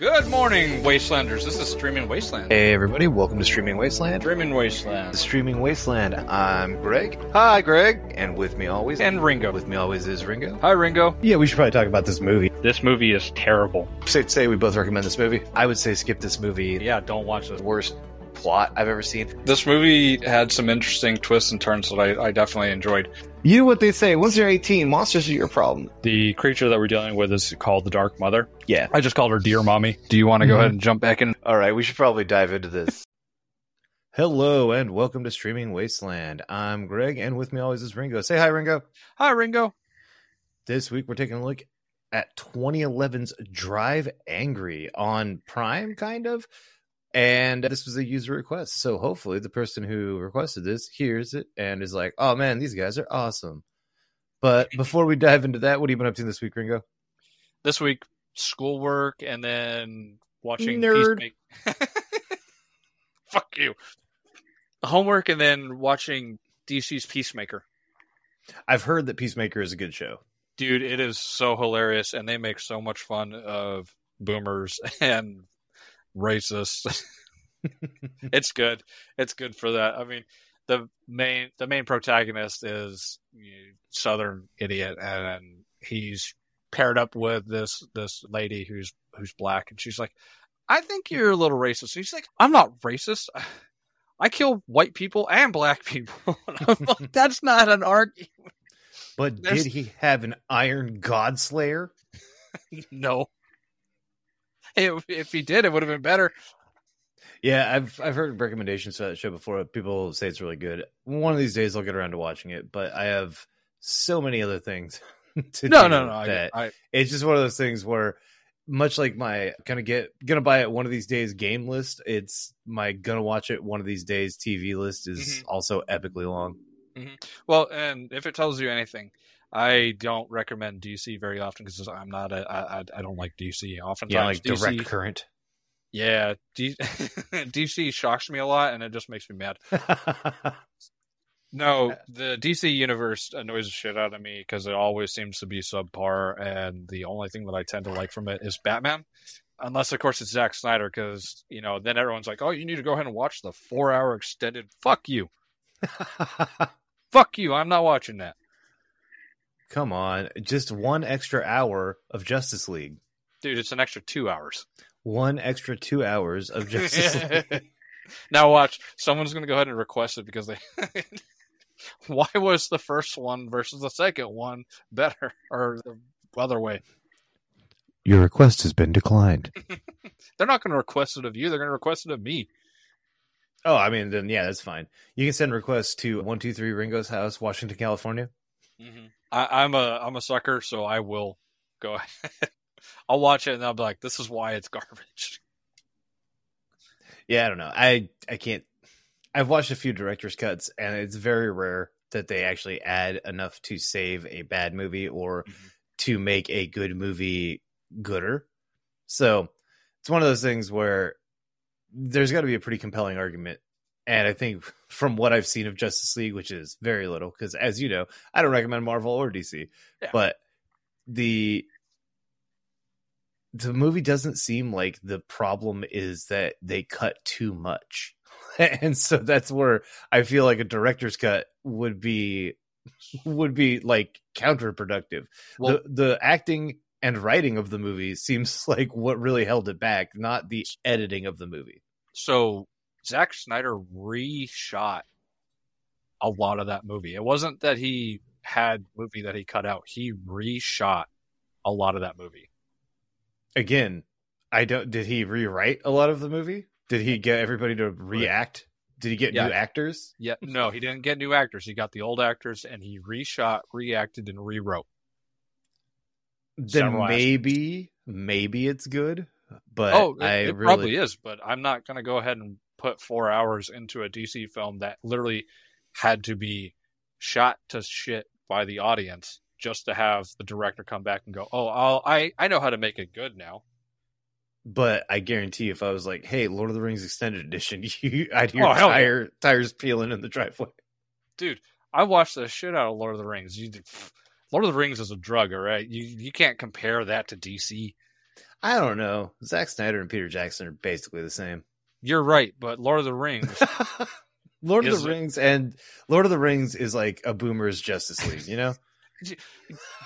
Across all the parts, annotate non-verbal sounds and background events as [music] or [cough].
Good morning, Wastelanders. This is Streaming Wasteland. Hey everybody, welcome to Streaming Wasteland. Streaming Wasteland. Streaming Wasteland. I'm Greg. Hi, Greg. And with me always, And Ringo. with me always is Ringo. Hi, Ringo. Yeah, we should probably talk about this movie. This movie is terrible. Safe to say we both recommend this movie. I would say skip this movie. Yeah, don't watch this. Worst plot I've ever seen. This movie had some interesting twists and turns that I, I definitely enjoyed. You know what they say? Once you're 18, monsters are your problem. The creature that we're dealing with is called the Dark Mother. Yeah. I just called her Dear Mommy. Do you want to go Mhm. ahead and jump back in? All right, we should probably dive into this. [laughs] Hello and welcome to Streaming Wasteland. I'm Greg, and with me always is Ringo. Say hi, Ringo. Hi, Ringo. This week we're taking a look at 2011's Drive Angry on Prime, kind of. And this was a user request. So hopefully the person who requested this hears it and is like, oh man, these guys are awesome. But [laughs] before we dive into that, what have you been up to this week, Ringo? This week, schoolwork and then watching Nerd. Peacemaker. [laughs] Fuck you. Homework and then watching DC's Peacemaker. I've heard that Peacemaker is a good show. Dude, it is so hilarious, and they make so much fun of boomers [laughs] and racists. [laughs] [laughs] it's good. It's good for that. I mean, the main the main protagonist is you know, Southern idiot, and he's paired up with this this lady who's who's black, and she's like, "I think you're a little racist." And he's like, "I'm not racist. I kill white people and black [laughs] people." And I'm like, That's not an argument. But There's- did he have an Iron God Slayer? No. If, if he did, it would have been better. Yeah, I've I've heard recommendations for that show before. People say it's really good. One of these days I'll get around to watching it, but I have so many other things [laughs] to No, do no, no. I, that I, it's just one of those things where much like my gonna get gonna buy it one of these days game list, it's my gonna watch it one of these days TV list is Mhm. also epically long. well, and if it tells you anything, I don't recommend DC very often because I'm not a. I, I, don't like DC. Oftentimes, Yeah, like DC, direct current. Yeah, D, [laughs] DC shocks me a lot, and it just makes me mad. [laughs] No, uh, the DC universe annoys the shit out of me because it always seems to be subpar, and the only thing that I tend to like from it is Batman. Unless, of course, it's Zack Snyder, because you know, then everyone's like, "Oh, you need to go ahead and watch the four-hour extended." Fuck you, [laughs] fuck you. I'm not watching that. Come on, just one extra hour of Justice League. Dude, it's an extra two hours. One extra two hours of Justice [laughs] League. now watch. Someone's going to go ahead and request it because they. [laughs] Why was the first one versus the second one better, or the other way? Your request has been declined. [laughs] They're not going to request it of you. They're going to request it of me. Oh, I mean, then yeah, that's fine. You can send requests to one two three Ringo's house, Washington, California. Mm-hmm. I, I'm a I'm a sucker, so I will go [laughs] ahead. I'll watch it and I'll be like, "This is why it's [laughs] garbage." Yeah, I don't know. I I can't. I've watched a few director's cuts, and it's very rare that they actually add enough to save a bad movie or Mhm. to make a good movie gooder. So it's one of those things where there's got to be a pretty compelling argument. And I think from what I've seen of Justice League, which is very little, because as you know, I don't recommend Marvel or DC, Yeah. but the the movie doesn't seem like the problem is that they cut too much. [laughs] and so that's where I feel like a director's cut would be would be like counterproductive. Well, the the acting and writing of the movie seems [laughs] like what really held it back, not the editing of the movie. so Zack Snyder reshot a lot of that movie. It wasn't that he had movie that he cut out. He reshot a lot of that movie. Again, I don't did he rewrite a lot of the movie? Did he get everybody to react? Did he get Yeah. new actors? Yeah, no, he didn't get new actors. He got the old actors and he reshot, reacted, and rewrote. Then maybe maybe it's good. But oh, it, I it really probably is, but I'm not going to go ahead and put four hours into a DC film that literally had to be shot to shit by the audience just to have the director come back and go, "Oh, I'll, I I know how to make it good now." But I guarantee if I was like, "Hey, Lord of the Rings extended edition," [laughs] you, I'd hear Oh, hell yeah. tires peeling in the driveway. Dude, I watched the shit out of Lord of the Rings. You, Lord of the Rings is a drug, all right. You you can't compare that to DC. I don't know. Zack Snyder and Peter Jackson are basically the same. You're right, but Lord of the Rings. [laughs] Lord of the it? Rings and Lord of the Rings is like a boomer's Justice League, you know? [laughs]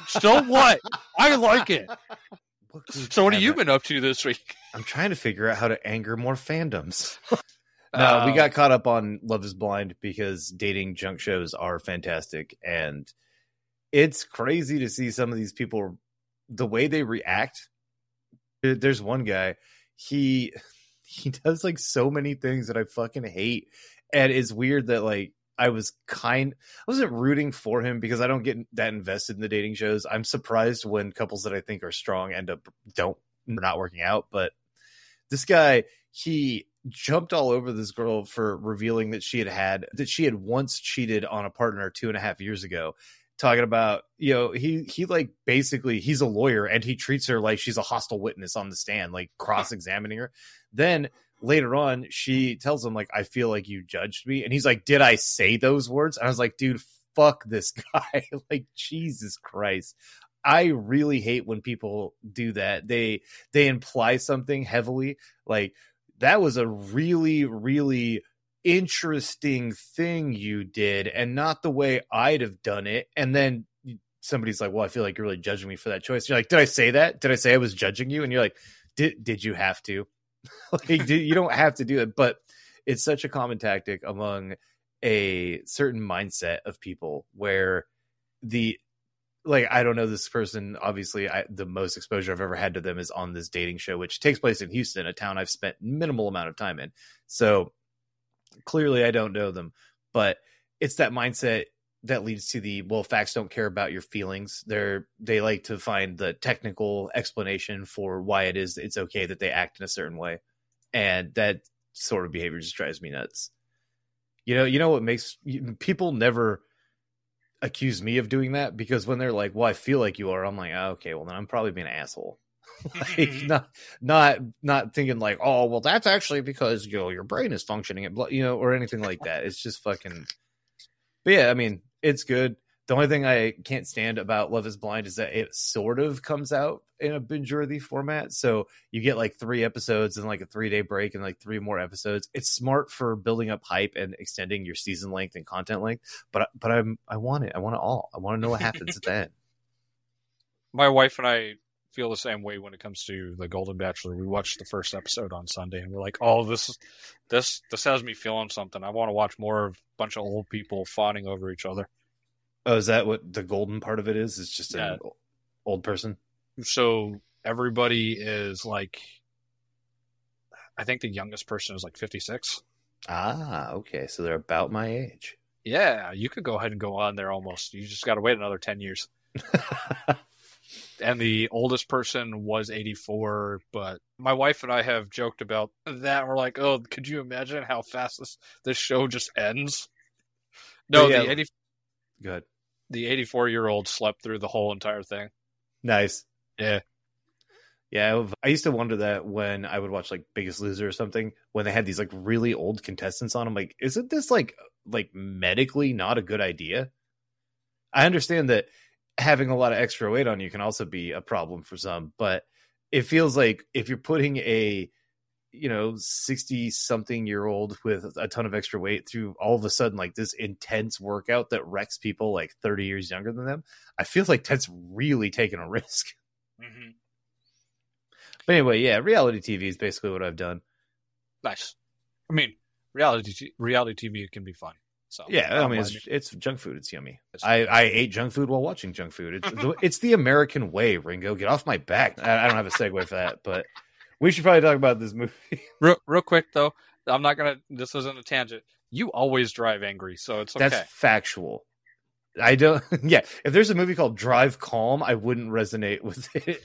so what? I like it. What So what have you I- been up to this week? I'm trying to figure out how to anger more fandoms. [laughs] No, we Um, got caught up on Love is Blind because dating junk shows are fantastic. And it's crazy to see some of these people, the way they react. There's one guy, he he does like so many things that I fucking hate. And it's weird that like I was kind I wasn't rooting for him because I don't get that invested in the dating shows. I'm surprised when couples that I think are strong end up don't not working out. But this guy, he jumped all over this girl for revealing that she had had that she had once cheated on a partner two and a half years ago talking about you know he he like basically he's a lawyer and he treats her like she's a hostile witness on the stand like cross-examining her. Then later on she tells him like i feel like you judged me. And he's like did i say those words? And i was like dude fuck this [laughs] guy. Like jesus christ. I really hate when people do that. They they imply something heavily. Like that was a really really interesting thing you did and not the way i'd have done it and then somebody's like well i feel like you're really judging me for that choice you're like did i say that did i say i was judging you and you're like did did you have to [laughs] like did, you don't have to do it but it's such a common tactic among a certain mindset of people where the like I don't know this person. Obviously, I, the most exposure I've ever had to them is on this dating show, which takes place in Houston, a town I've spent minimal amount of time in. So clearly, I don't know them, but it's that mindset that leads to the well, facts don't care about your feelings. They're they like to find the technical explanation for why it is it's okay that they act in a certain way, and that sort of behavior just drives me nuts. You know, you know what makes people never accuse me of doing that because when they're like, "Well, I feel like you are," I'm like, oh, "Okay, well then I'm probably being an asshole." [laughs] like mm-hmm. not not not thinking like, "Oh, well that's actually because you know your brain is functioning," at you know, or anything like that. It's just fucking. But yeah, I mean, it's good. The only thing I can't stand about Love Is Blind is that it sort of comes out in a binge-worthy format. So you get like three episodes and like a three-day break and like three more episodes. It's smart for building up hype and extending your season length and content length. But but I'm I want it. I want it all. I want to know what happens at the end. [laughs] My wife and I feel the same way when it comes to the Golden Bachelor. We watched the first episode on Sunday, and we're like, "Oh, this this this has me feeling something. I want to watch more of a bunch of old people fawning over each other." Oh, is that what the golden part of it is? It's just Yeah. an old person. So everybody is like, I think the youngest person is like fifty six. Ah, okay. So they're about my age. Yeah, you could go ahead and go on there almost. You just got to wait another ten years. [laughs] and the oldest person was 84 but my wife and i have joked about that we're like oh could you imagine how fast this this show just ends no yeah. the 80 Good. the 84 year old slept through the whole entire thing Nice. Yeah. Yeah, I used to wonder that when I would watch like Biggest Loser or something, when they had these like really old contestants on. I'm like, isn't this like like medically not a good idea? I understand that having a lot of extra weight on you can also be a problem for some, but it feels like if you're putting a you know 60 something year old with a ton of extra weight through all of a sudden like this intense workout that wrecks people like 30 years younger than them i feel like that's really taking a risk [laughs] mm-hmm. But anyway, yeah, reality TV is basically what I've done. nice i mean reality t- reality tv can be fun so Yeah, I don't mean, it's, it's junk food. It's yummy. It's- I, I ate junk food while watching junk food. It's the, [laughs] it's the American way, Ringo. Get off my back. I, I don't have a segue for that, but we should probably talk about this movie. [laughs] real, real quick though i'm not gonna this isn't a tangent you always drive angry so it's okay That's factual. I don't. [laughs] Yeah, if there's a movie called Drive Calm, I wouldn't resonate with it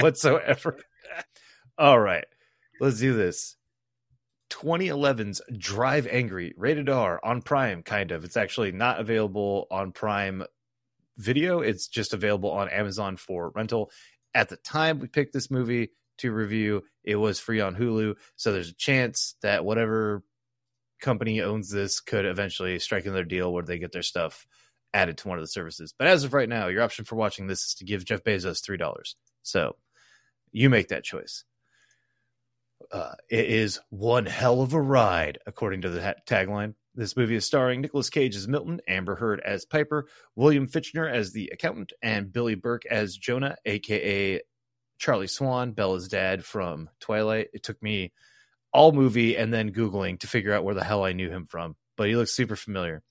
whatsoever. All right, let's do this. 2011's Drive Angry, rated R on Prime. Kind of. It's actually not available on Prime Video. It's just available on Amazon for rental. At the time we picked this movie to review, it was free on Hulu. So there's a chance that whatever company owns this could eventually strike another deal where they get their stuff added to one of the services. But as of right now, your option for watching this is to give Jeff Bezos three dollars. So You make that choice. Uh, it is one hell of a ride, according to the ha- tagline. This movie is starring Nicolas Cage as Milton, Amber Heard as Piper, William Fichtner as the accountant, and Billy Burke as Jonah, aka Charlie Swan, Bella's dad from Twilight. It took me all movie and then Googling to figure out where the hell I knew him from, but he looks super familiar.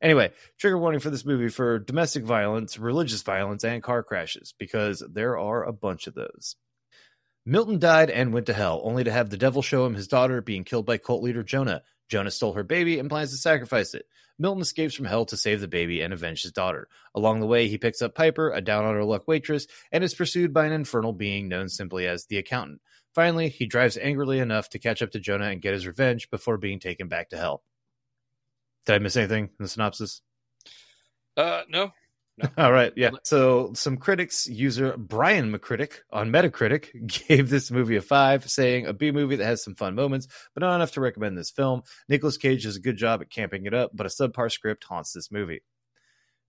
Anyway, trigger warning for this movie for domestic violence, religious violence, and car crashes, because there are a bunch of those. Milton died and went to hell, only to have the devil show him his daughter being killed by cult leader Jonah. Jonah stole her baby and plans to sacrifice it. Milton escapes from hell to save the baby and avenge his daughter. Along the way, he picks up Piper, a down on her luck waitress, and is pursued by an infernal being known simply as the accountant. Finally, he drives angrily enough to catch up to Jonah and get his revenge before being taken back to hell. Did I miss anything in the synopsis? Uh, no. [laughs] All right, yeah. So some critics, user Brian McCritic on Metacritic [laughs] gave this movie a five, saying a B movie that has some fun moments, but not enough to recommend this film. Nicolas Cage does a good job at camping it up, but a subpar script haunts this movie.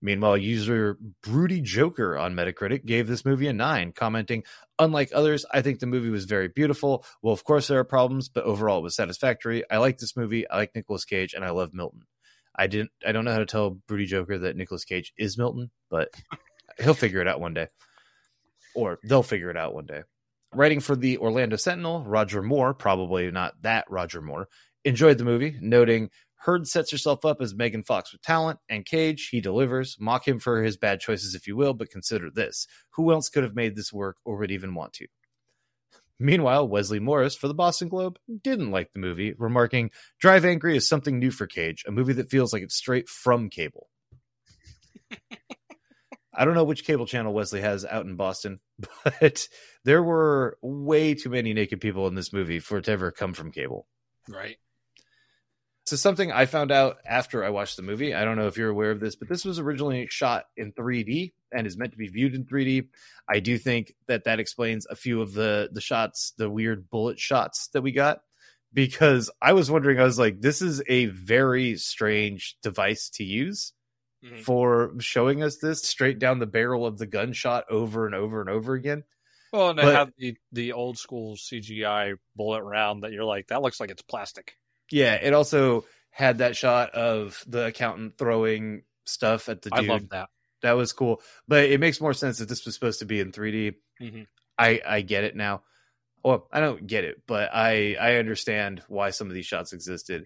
Meanwhile, user Broody Joker on Metacritic gave this movie a nine, commenting, Unlike others, I think the movie was very beautiful. Well, of course, there are problems, but overall it was satisfactory. I like this movie. I like Nicolas Cage, and I love Milton. I didn't. I don't know how to tell Broody Joker that Nicolas Cage is Milton, but he'll figure it out one day, or they'll figure it out one day. Writing for the Orlando Sentinel, Roger Moore, probably not that Roger Moore, enjoyed the movie, noting Heard sets herself up as Megan Fox with talent, and Cage, he delivers. Mock him for his bad choices if you will, but consider this. Who else could have made this work or would even want to? Meanwhile, Wesley Morris for the Boston Globe didn't like the movie, remarking, Drive Angry is something new for Cage, a movie that feels like it's straight from cable. [laughs] I don't know which cable channel Wesley has out in Boston, [laughs] but there were way too many naked people in this movie for it to ever come from cable. Right. So something I found out after I watched the movie. I don't know if you're aware of this, but this was originally shot in 3D and is meant to be viewed in 3D. I do think that that explains a few of the the shots, the weird bullet shots that we got because I was wondering I was like this is a very strange device to use Mhm. for showing us this straight down the barrel of the gunshot over and over and over again. Well, and they have the the old school CGI bullet round that you're like, that looks like it's plastic. Yeah, it also had that shot of the accountant throwing stuff at the dude. I love that. That was cool, but it makes more sense that this was supposed to be in 3D. Mhm. I I get it now. Well, I don't get it, but I I understand why some of these shots existed.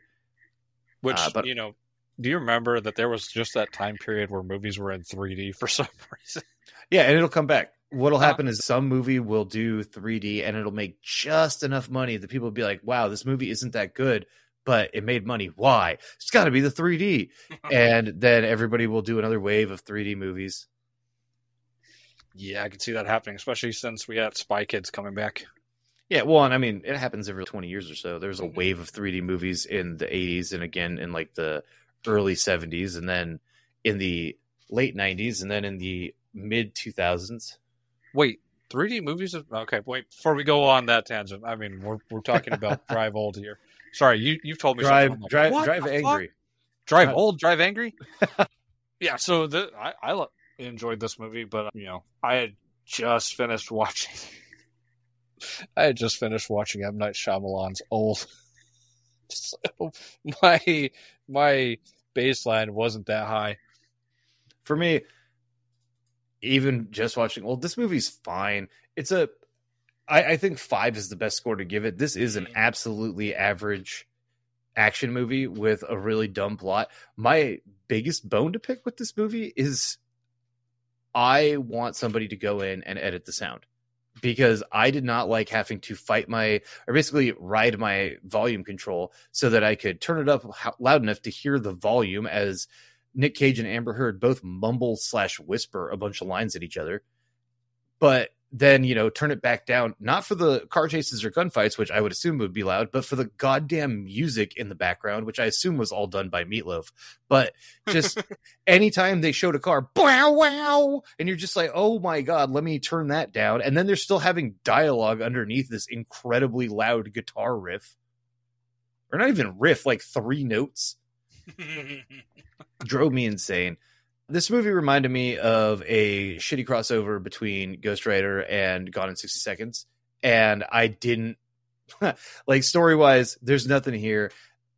Which Uh, but- you know, do you remember that there was just that time period where movies were in 3D for [laughs] some reason? Yeah, and it'll come back. What'll Uh, happen is some movie will do 3D and it'll make just enough money that people will be like, "Wow, this movie isn't that good." But it made money. Why? It's got to be the 3D. [laughs] and then everybody will do another wave of 3D movies. yeah, I can see that happening, especially since we got Spy Kids coming back. Yeah, well, and I mean, it happens every 20 years or so. There's a Mhm. wave of 3D movies in the 80s and again in like the early 70s and then in the late 90s and then in the mid 2000s. Wait, 3D movies? Okay, wait. Before we go on that tangent, I mean, we're we're talking about [laughs] Drive Old here. Sorry, you you've told me Drive something. Like, drive "What drive angry. fuck? Drive Drive- Old, Drive Angry. [laughs] yeah, so the, I I lo- enjoyed this movie, but you know, I had just finished watching. [laughs] I had just finished watching M Night Shyamalan's Old. [laughs] So my my baseline wasn't that high. For me, even just watching, well, this movie's fine. It's a I, I think five is the best score to give it. This is an Mhm. absolutely average action movie with a really dumb plot. My biggest bone to pick with this movie is I want somebody to go in and edit the sound because I did not like having to fight my or basically ride my volume control so that I could turn it up loud enough to hear the volume as Nick Cage and Amber Heard both mumble slash whisper a bunch of lines at each other, but then you know turn it back down not for the car chases or gunfights, which I would assume would be loud, but for the goddamn music in the background, which I assume was all done by Meatloaf. But just [laughs] anytime they showed a car, wow, wow, and you're just like, oh my god, let me turn that down. And then they're still having dialogue underneath this incredibly loud guitar riff, or not even riff, like three notes [laughs] drove me insane. This movie reminded me of a shitty crossover between Ghost Rider and Gone in 60 Seconds. And I didn't [laughs] like story wise, there's nothing here.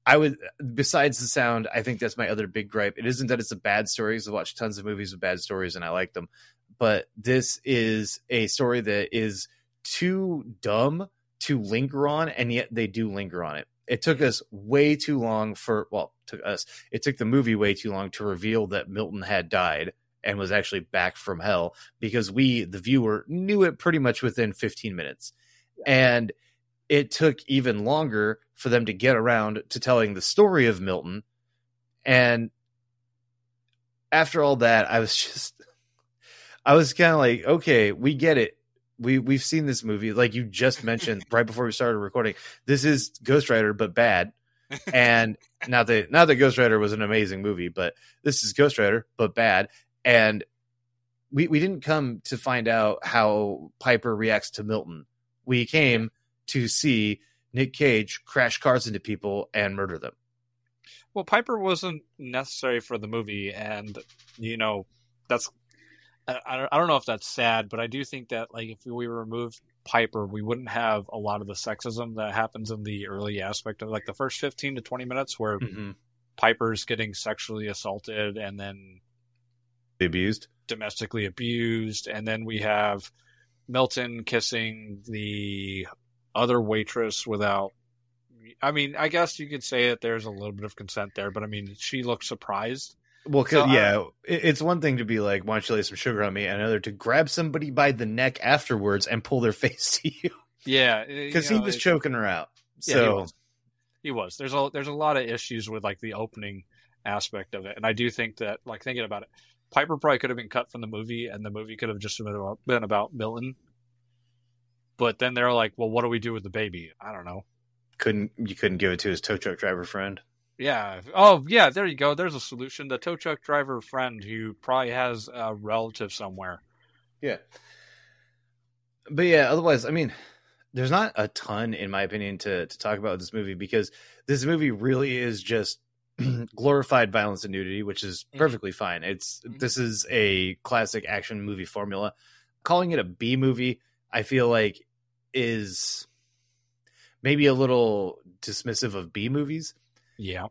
I would, besides the sound, I think that's my other big gripe. It isn't that it's a bad story. 'cause I've watched tons of movies with bad stories and I like them. But this is a story that is too dumb to linger on, and yet they do linger on it. It took us way too long for, well, took us, it took the movie way too long to reveal that Milton had died and was actually back from hell because we, the viewer, knew it pretty much within 15 minutes. And it took even longer for them to get around to telling the story of Milton. And after all that, I was [laughs] just, I was kind of like, okay, we get it. We we've seen this movie, like you just mentioned right before we started recording. This is Ghost Rider, but bad. And not that not that Ghost Rider was an amazing movie, but this is Ghost Rider, but bad. And we we didn't come to find out how Piper reacts to Milton. We came to see Nick Cage crash cars into people and murder them. Well, Piper wasn't necessary for the movie, and you know that's I, I don't- know if that's sad, but I do think that like if we removed Piper, we wouldn't have a lot of the sexism that happens in the early aspect of like the first fifteen to twenty minutes where Mm-hmm. Piper's getting sexually assaulted and then Abused. domestically abused, and then we have Milton kissing the other waitress without. I mean, I guess you could say that there's a little bit of consent there, but I mean, she looked surprised. Well, So, yeah, uh, it- it's one thing to be like, "Why don't you lay some sugar on me?" and another to grab somebody by the neck afterwards and pull their [laughs] face to you Yeah, because you he know, was it- choking her out. Yeah, so he was. He was. There's a there's a lot of issues with like the opening aspect of it, and I do think that like thinking about it, Piper probably could have been cut from the movie, and the movie could have just been about, been about Milton. But then they're like, well, what do we do with the baby? I don't know. couldn't you couldn't give it to his tow truck driver friend? Yeah. Oh, yeah. There you go. There's a solution. The tow truck driver friend who probably has a relative somewhere. Yeah. But yeah, otherwise, I mean, there's not a ton, in my opinion, to to talk about this movie because this movie really is just [clears throat] glorified violence and nudity, which is Mhm. perfectly fine. It's Mhm. this is a classic action movie formula. Calling it a B movie, I feel like, is maybe a little dismissive of B movies Yeah.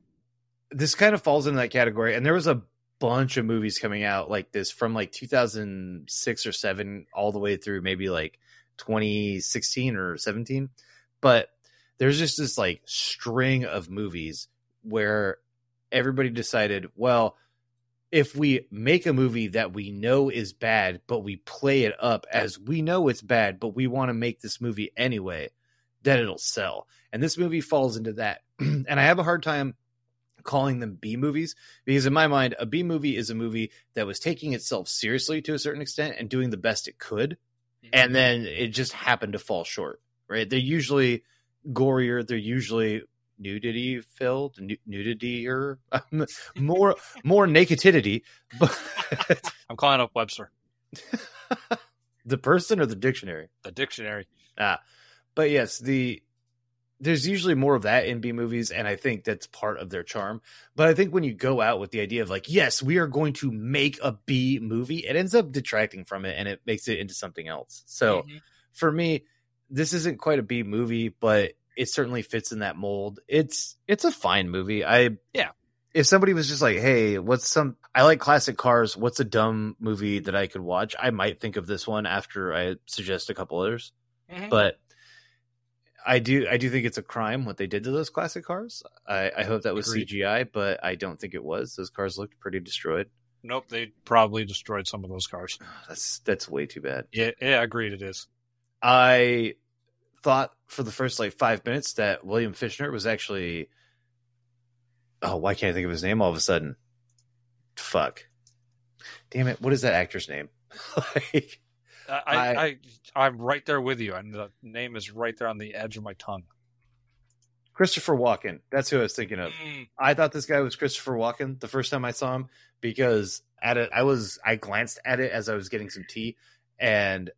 this kind of falls into that category and there was a bunch of movies coming out like this from like 2006 or 7 all the way through maybe like 2016 or 17 but there's just this like string of movies where everybody decided well if we make a movie that we know is bad but we play it up as we know it's bad but we want to make this movie anyway then it'll sell. And this movie falls into that. [clears throat] And i have a hard time calling them B movies because in my mind a B movie is a movie that was taking itself seriously to a certain extent and doing the best it could and then it just happened to fall short right? They're usually gorier they're usually nudity filled nu- nudity or [laughs] more more nakedity [laughs] but I'm calling up Webster, [laughs] the person or the dictionary? The dictionary. Ah, but yes, the there's usually more of that in B movies, and I think that's part of their charm. But I think when you go out with the idea of like, yes, we are going to make a B movie, it ends up detracting from it, and it makes it into something else. So Mhm. for me, this isn't quite a B movie, but it certainly fits in that mold. It's it's a fine movie. I Yeah. If somebody was just like, "Hey, what's some? I like classic cars. What's a dumb movie that I could watch?" I might think of this one after I suggest a couple others Mhm. but I do I do think it's a crime what they did to those classic cars. I, I hope that was Agreed. CGI, but I don't think it was. Those cars looked pretty destroyed. nope, they probably destroyed some of those cars. [sighs] That's that's way too bad. Yeah, yeah, I agreed. It is. I thought for the first like five minutes that William Fichtner was actually oh why can't I think of his name all of a sudden? Fuck. Damn it! What is that actor's name? [laughs] like I, I, I, I'm right there with you, and the name is right there on the edge of my tongue. Christopher Walken. That's who I was thinking of. Mm, I thought this guy was Christopher Walken the first time I saw him because at it I was I glanced at it as I was getting some tea and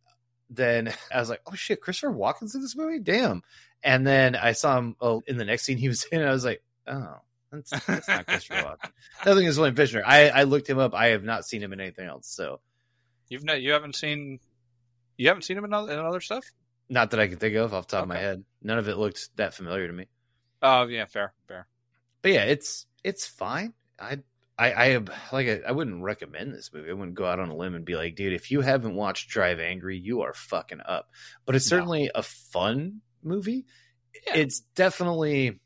then [laughs] I was like, oh shit, Christopher Walken's in this movie? Damn. And then I saw him oh, in the next scene he was [laughs] in and I was like, oh, That's, that's not Christopher [laughs] Walken. Nothing is William Fichtner. I, I looked him up. I have not seen him in anything else. So You've not, you haven't seen you haven't seen him in other, in other stuff. not that I can think of off the top of my head. None of it looked that familiar to me. Oh yeah, fair, fair. But yeah, it's it's fine. I I I have like I, I wouldn't recommend this movie. I wouldn't go out on a limb and be like, dude, if you haven't watched Drive Angry, you are fucking up. But it's No. certainly a fun movie. Yeah. It's definitely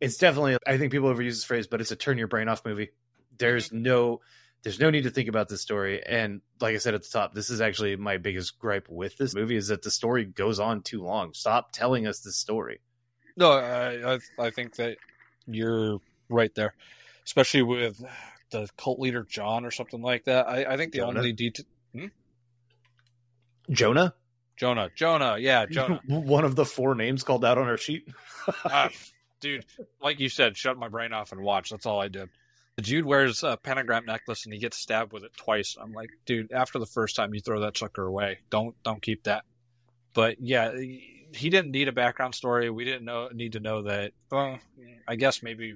it's definitely I think people overuse this phrase, but it's a turn your brain off movie. There's mm-hmm. no there's no need to think about this story. And like I said at the top, this is actually my biggest gripe with this movie is that the story goes on too long. Stop telling us this story. No, I, I I think that you're right there, especially with the cult leader John or something like that. I, I think the Jonah? only detail Jonah? Jonah, Jonah, yeah, Jonah. [laughs] One of the four names called out on our sheet. Ah, [laughs] dude, like you said, shut my brain off and watch. That's all I did. Jude wears a pentagram necklace and he gets stabbed with it twice. I'm like, dude, after the first time, you throw that sucker away. Don't don't keep that. But yeah, he didn't need a background story. We didn't know need to know that. Well, I guess maybe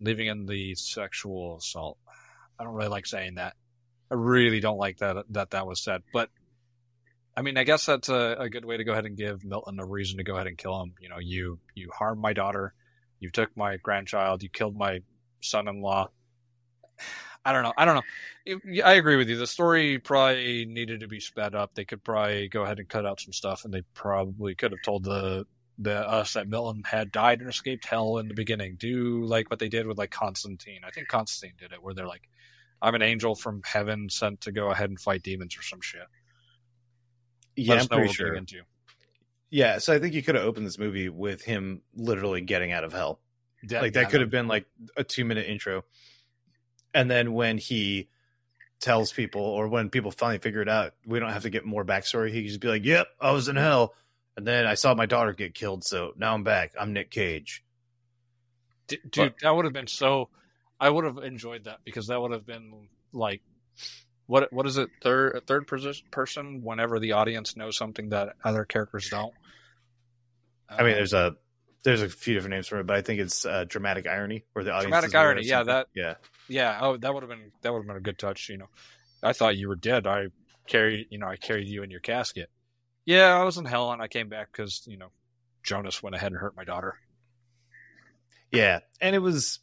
leaving in the sexual assault. I don't really like saying that. I really don't like that that that was said. But I mean, I guess that's a, a good way to go ahead and give Milton a reason to go ahead and kill him. You know, you you harmed my daughter, you took my grandchild, you killed my son-in-law. I don't know. I don't know. I agree with you. The story probably needed to be sped up. They could probably go ahead and cut out some stuff, and they probably could have told the the us that Milton had died and escaped hell in the beginning. Do like what they did with like Constantine. I think Constantine did it, where they're like, "I'm an angel from heaven sent to go ahead and fight demons or some shit." Yeah, I'm pretty sure. into. Yeah, so I think you could have opened this movie with him literally getting out of hell. Like that could have been like a two minute intro. And then when he tells people, or when people finally figure it out, we don't have to get more backstory. He can just be like, "Yep, I was in hell, and then I saw my daughter get killed, so now I'm back. I'm Nick Cage." D- dude, that would have been so. I would have enjoyed that because that would have been like, what what is it? Third third person person. Whenever the audience knows something that other characters don't. I mean, there's a there's a few different names for it, but I think it's uh, dramatic irony, where the audience Dramatic is aware of irony, yeah, that- yeah, yeah. Oh, that would have been that would have been a good touch. You know, I thought you were dead. I carried you know I carried you in your casket. Yeah, I was in hell and I came back because you know Jonas went ahead and hurt my daughter. Yeah, and it was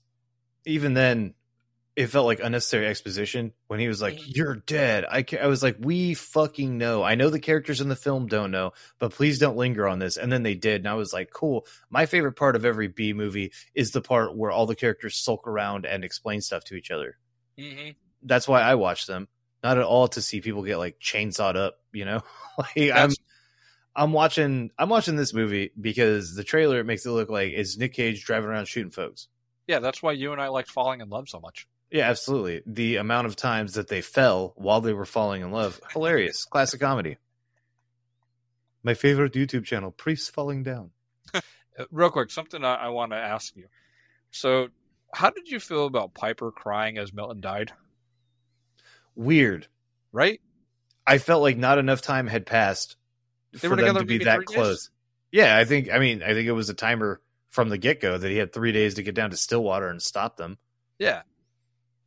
even then. It felt like unnecessary exposition when he was like, "You're dead." I I was like, "We fucking know. I know the characters in the film don't know, but please don't linger on this." And then they did, and I was like, "Cool." My favorite part of every B movie is the part where all the characters sulk around and explain stuff to each other. Mm-hmm. That's why I watch them, not at all to see people get like chainsawed up. You know, [laughs] like I'm I'm watching I'm watching this movie because the trailer makes it look like it's Nick Cage driving around shooting folks. yeah, that's why you and I liked falling in love so much. Yeah, absolutely. The amount of times that they fell while they were falling in love, hilarious. Classic comedy. My favorite YouTube channel, Priests Falling Down. [laughs] Real quick, something I, I want to ask you. So, how did you feel about Piper crying as Milton died? Weird. Right? I felt like not enough time had passed They for were them to be that close. Yeah, I think. I mean, I think it was a timer from the get go that he had three days to get down to Stillwater and stop them. Yeah.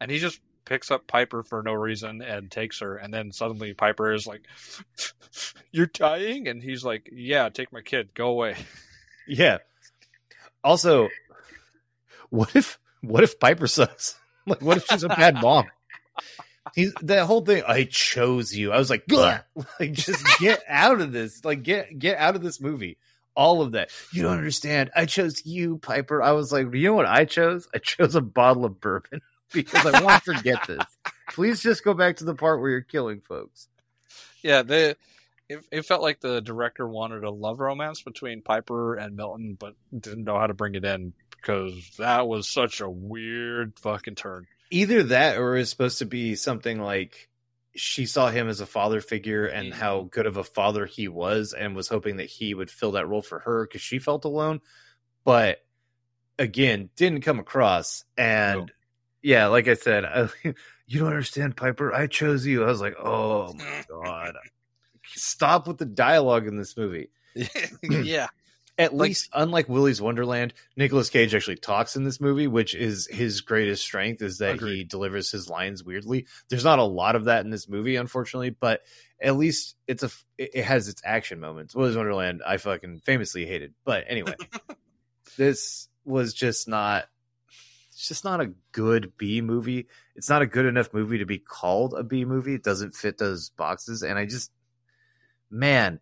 And he just picks up Piper for no reason and takes her, and then suddenly Piper is like, [laughs] "You're dying," and he's like, "Yeah, take my kid, go away." [laughs] Yeah. Also, what if what if Piper sucks? [laughs] Like, what if she's a bad mom? He's that whole thing. I chose you. I was like, like, just get out of this. Like, get get out of this movie. All of that. You don't understand. I chose you, Piper. I was like, you know what I chose? I chose a bottle of bourbon [laughs] because I want to forget this. Please just go back to the part where you're killing folks. Yeah, they. It, it felt like the director wanted a love romance between Piper and Milton, but didn't know how to bring it in because that was such a weird fucking turn. either that or it's supposed to be something like she saw him as a father figure and Mhm. how good of a father he was and was hoping that he would fill that role for her because she felt alone but again didn't come across and No. Yeah like i said I, [laughs] you don't understand piper i chose you i was like oh my [laughs] god stop with the dialogue in this movie [laughs] [clears throat] yeah, At Like- least, unlike Willy's Wonderland, Nicolas Cage actually talks in this movie, which is his greatest strength. Is that he delivers his lines weirdly. There's not a lot of that in this movie, unfortunately, but at least it's a it has its action moments. Willy's Wonderland, I fucking famously hated, but anyway, this was just not. It's just not a good B movie. It's not a good enough movie to be called a B movie. It doesn't fit those boxes, and I just, man,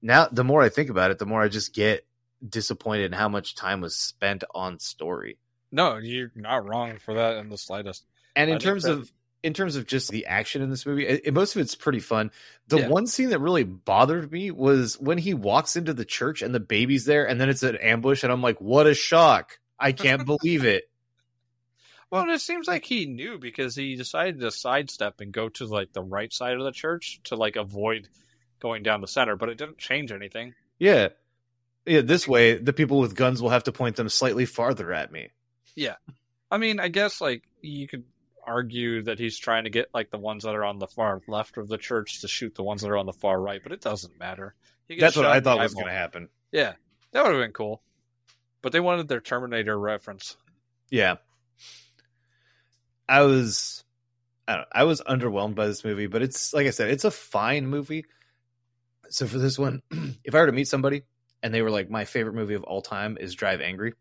now the more I think about it, the more I just get disappointed in how much time was spent on story. No, you're not wrong for that in the slightest. And in I terms that- of in terms of just the action in this movie, it, it- most of it's pretty fun. The Yeah. one scene that really bothered me was when he walks into the church and the baby's there, and then it's an ambush, and I'm like, "What a shock! I can't [laughs] believe it." Well, it seems like he knew because he decided to sidestep and go to like the right side of the church to like avoid going down the center, but it didn't change anything. Yeah, yeah. This way, the people with guns will have to point them slightly farther at me. Yeah. I mean, I guess like you could argue that he's trying to get like the ones that are on the far left of the church to shoot the ones that are on the far right, but it doesn't matter. That's what I thought was going to happen. Yeah, that would have been cool. But they wanted their Terminator reference. Yeah. I was I, don't know, I was underwhelmed by this movie, but it's like I said, it's a fine movie. So for this one, [clears throat] if I were to meet somebody and they were like my favorite movie of all time is Drive Angry,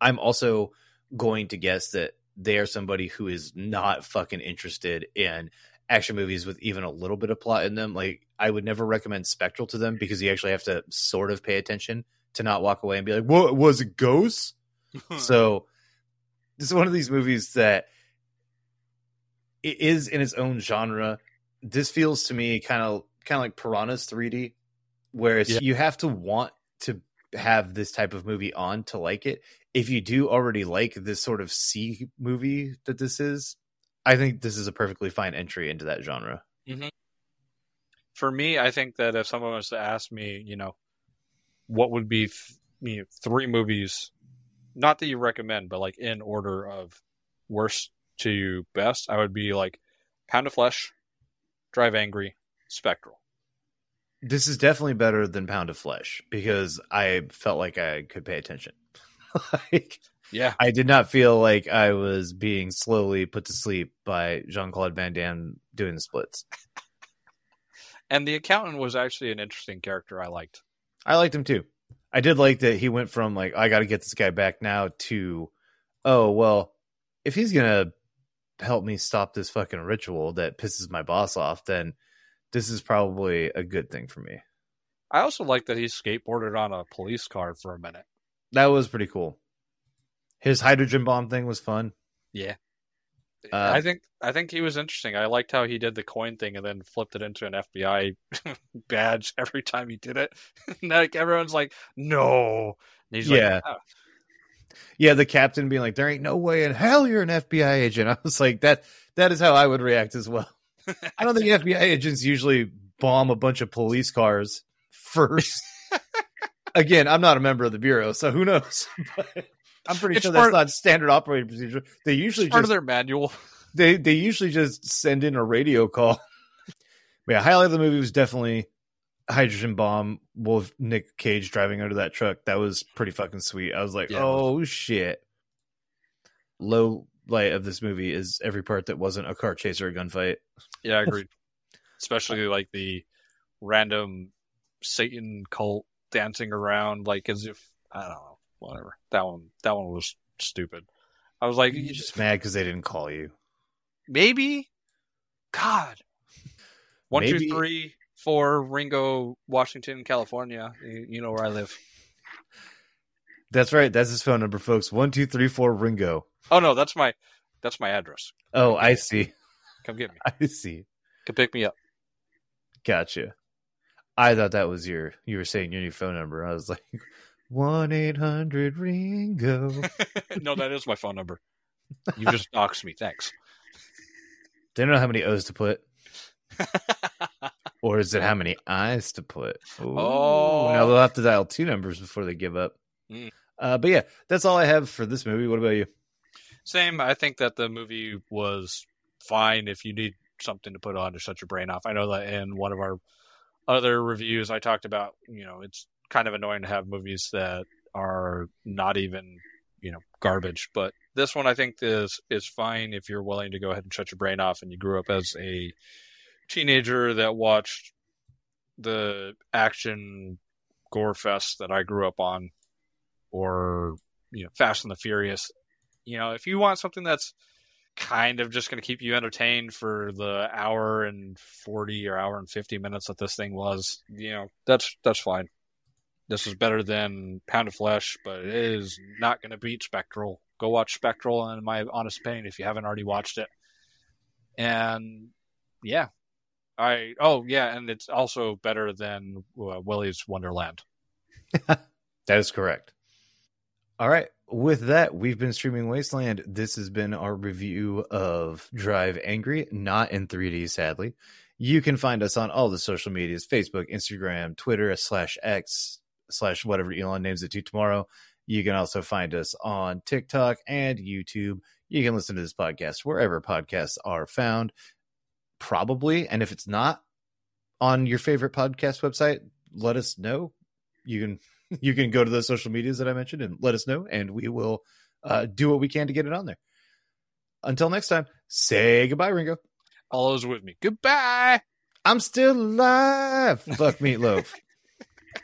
I'm also going to guess that they are somebody who is not fucking interested in action movies with even a little bit of plot in them. Like I would never recommend Spectral to them because you actually have to sort of pay attention to not walk away and be like, "What was it ghosts?" [laughs] so this is one of these movies that it is in its own genre. This feels to me kind of kind of like Piranha's 3D, where it's, Yeah. you have to want to have this type of movie on to like it. If you do already like this sort of C movie that this is, I think this is a perfectly fine entry into that genre. Mm-hmm. For me, I think that if someone was to ask me, you know, what would be th- you know, three movies, not that you recommend, but like in order of worst to you best, I would be like Pound of Flesh, Drive Angry, Spectral. This is definitely better than Pound of Flesh because I felt like I could pay attention. [laughs] like Yeah, I did not feel like I was being slowly put to sleep by Jean Claude Van Damme doing the splits. [laughs] and the accountant was actually an interesting character. I liked. I liked him too. I did like that he went from like I got to get this guy back now to oh well, if he's gonna help me stop this fucking ritual that pisses my boss off, then this is probably a good thing for me. I also like that he skateboarded on a police car for a minute. That was pretty cool. His hydrogen bomb thing was fun. Yeah. Uh, I think I think he was interesting. I liked how he did the coin thing and then flipped it into an FBI [laughs] badge every time he did it. [laughs] like everyone's like, "No." And he's Yeah. like, "Oh." Yeah, the captain being like, "There ain't no way in hell you're an FBI agent." [laughs] I was like, "That that is how I would react as well." I don't think FBI agents usually bomb a bunch of police cars first. [laughs] Again, I'm not a member of the bureau, so who knows? [laughs] But I'm pretty It's sure that's not standard operating procedure. They usually part just of their manual. they they usually just send in a radio call. But yeah, highlight of the movie was definitely hydrogen bomb with Nick Cage driving under that truck. That was pretty fucking sweet. I was like, Yeah, oh shit. Low light of this movie is every part that wasn't a car chase or a gunfight. Yeah, I [laughs] agree. Especially like the random Satan cult dancing around like as if I don't know, whatever. That one that one was stupid. I was like You're just mad because they didn't call you. maybe God. One, two, three, four, Ringo, Washington, California. You, you know where I live. That's right. That's his phone number, folks. One two three four Ringo. Oh no, that's my that's my address. Oh, I see. Come get me. [laughs] I see. Come pick me up. Gotcha. I thought that was your you were saying your new phone number. I was like [laughs] one eight hundred Ringo. [laughs] no, that is my phone number. You just doxed me. Thanks. They don't know how many O's to put, or is it how many eyes to put? Ooh, Oh. now they'll have to dial two numbers before they give up. Mm. Uh, but yeah, that's all I have for this movie. What about you? Same. I think that the movie was fine if you need something to put on to shut your brain off. I know that in one of our other reviews, I talked about, you know, it's kind of annoying to have movies that are not even you know garbage. But this one I think is is fine if you're willing to go ahead and shut your brain off and you grew up as a teenager that watched the action gore fest that I grew up on, or you know Fast and the Furious. You know, if you want something that's kind of just going to keep you entertained for the hour and 40 or hour and 50 minutes that this thing was you know that's that's fine. This is better than pound of flesh but it is not going to beat spectral. Go watch spectral in my honest opinion if you haven't already watched it. And yeah i oh yeah and it's also better than uh, willy's wonderland [laughs] that is correct all right with that, we've been streaming Wasteland. This has been our review of Drive Angry, not in 3D, sadly. You can find us on all the social medias Facebook, Instagram, Twitter, slash X, slash whatever Elon names it to tomorrow. You can also find us on TikTok and YouTube. You can listen to this podcast wherever podcasts are found, probably. And if it's not on your favorite podcast website, let us know. You can [laughs] you can go to the social medias that I mentioned and let us know, and we will uh, do what we can to get it on there. Until next time, say goodbye, Ringo. All those with me. Goodbye. I'm still alive. Fuck meatloaf. [laughs]